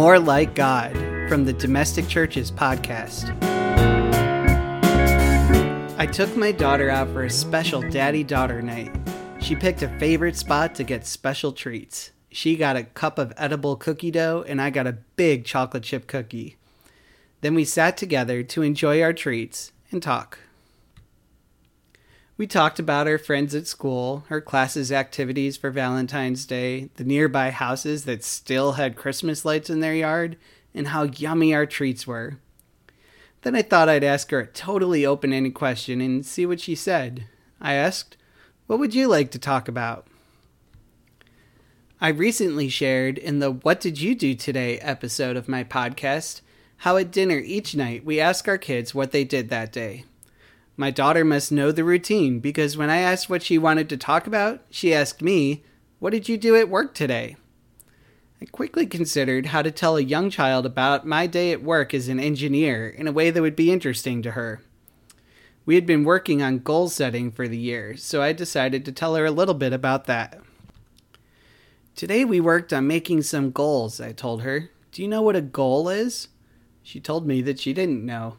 More Like God from the Domestic Churches podcast. I took my daughter out for a special daddy daughter night. She picked a favorite spot to get special treats. She got a cup of edible cookie dough, and I got a big chocolate chip cookie. Then we sat together to enjoy our treats and talk. We talked about her friends at school, her class's activities for Valentine's Day, the nearby houses that still had Christmas lights in their yard, and how yummy our treats were. Then I thought I'd ask her a totally open ended question and see what she said. I asked, What would you like to talk about? I recently shared in the What Did You Do Today episode of my podcast how at dinner each night we ask our kids what they did that day. My daughter must know the routine because when I asked what she wanted to talk about, she asked me, What did you do at work today? I quickly considered how to tell a young child about my day at work as an engineer in a way that would be interesting to her. We had been working on goal setting for the year, so I decided to tell her a little bit about that. Today we worked on making some goals, I told her. Do you know what a goal is? She told me that she didn't know.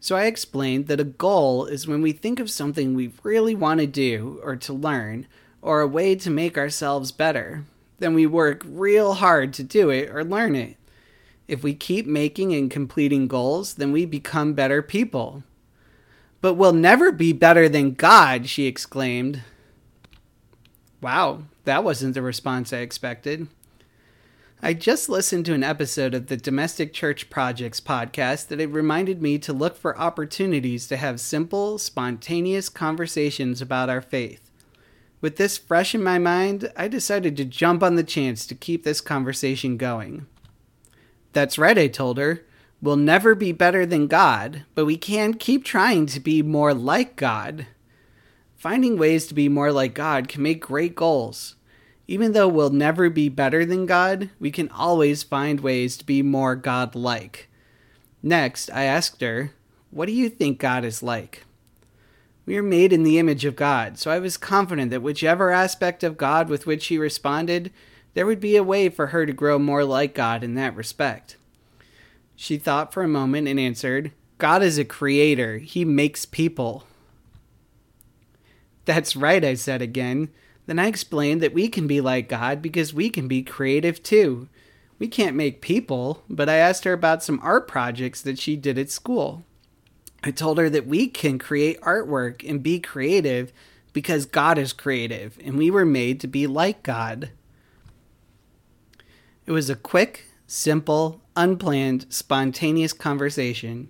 So I explained that a goal is when we think of something we really want to do or to learn, or a way to make ourselves better. Then we work real hard to do it or learn it. If we keep making and completing goals, then we become better people. But we'll never be better than God, she exclaimed. Wow, that wasn't the response I expected. I just listened to an episode of the Domestic Church Projects podcast that it reminded me to look for opportunities to have simple, spontaneous conversations about our faith. With this fresh in my mind, I decided to jump on the chance to keep this conversation going. That's right, I told her. We'll never be better than God, but we can keep trying to be more like God. Finding ways to be more like God can make great goals. Even though we'll never be better than God, we can always find ways to be more God like. Next, I asked her, What do you think God is like? We are made in the image of God, so I was confident that whichever aspect of God with which she responded, there would be a way for her to grow more like God in that respect. She thought for a moment and answered, God is a creator, He makes people. That's right, I said again. Then I explained that we can be like God because we can be creative too. We can't make people, but I asked her about some art projects that she did at school. I told her that we can create artwork and be creative because God is creative and we were made to be like God. It was a quick, simple, unplanned, spontaneous conversation.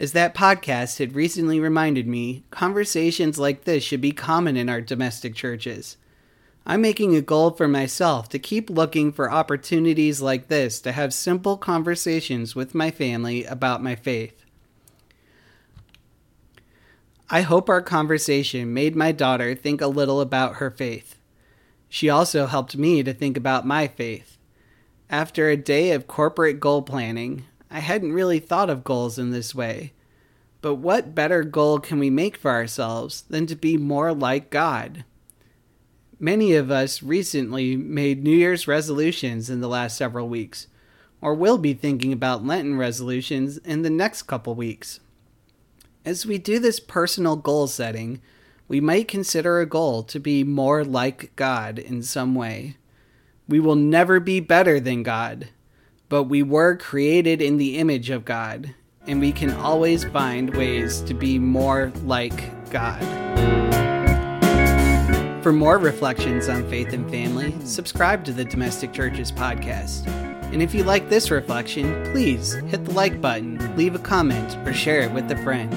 As that podcast had recently reminded me, conversations like this should be common in our domestic churches. I'm making a goal for myself to keep looking for opportunities like this to have simple conversations with my family about my faith. I hope our conversation made my daughter think a little about her faith. She also helped me to think about my faith. After a day of corporate goal planning, I hadn't really thought of goals in this way. But what better goal can we make for ourselves than to be more like God? Many of us recently made New Year's resolutions in the last several weeks, or will be thinking about Lenten resolutions in the next couple weeks. As we do this personal goal setting, we might consider a goal to be more like God in some way. We will never be better than God, but we were created in the image of God, and we can always find ways to be more like God. For more reflections on faith and family, subscribe to the Domestic Churches podcast. And if you like this reflection, please hit the like button, leave a comment, or share it with a friend.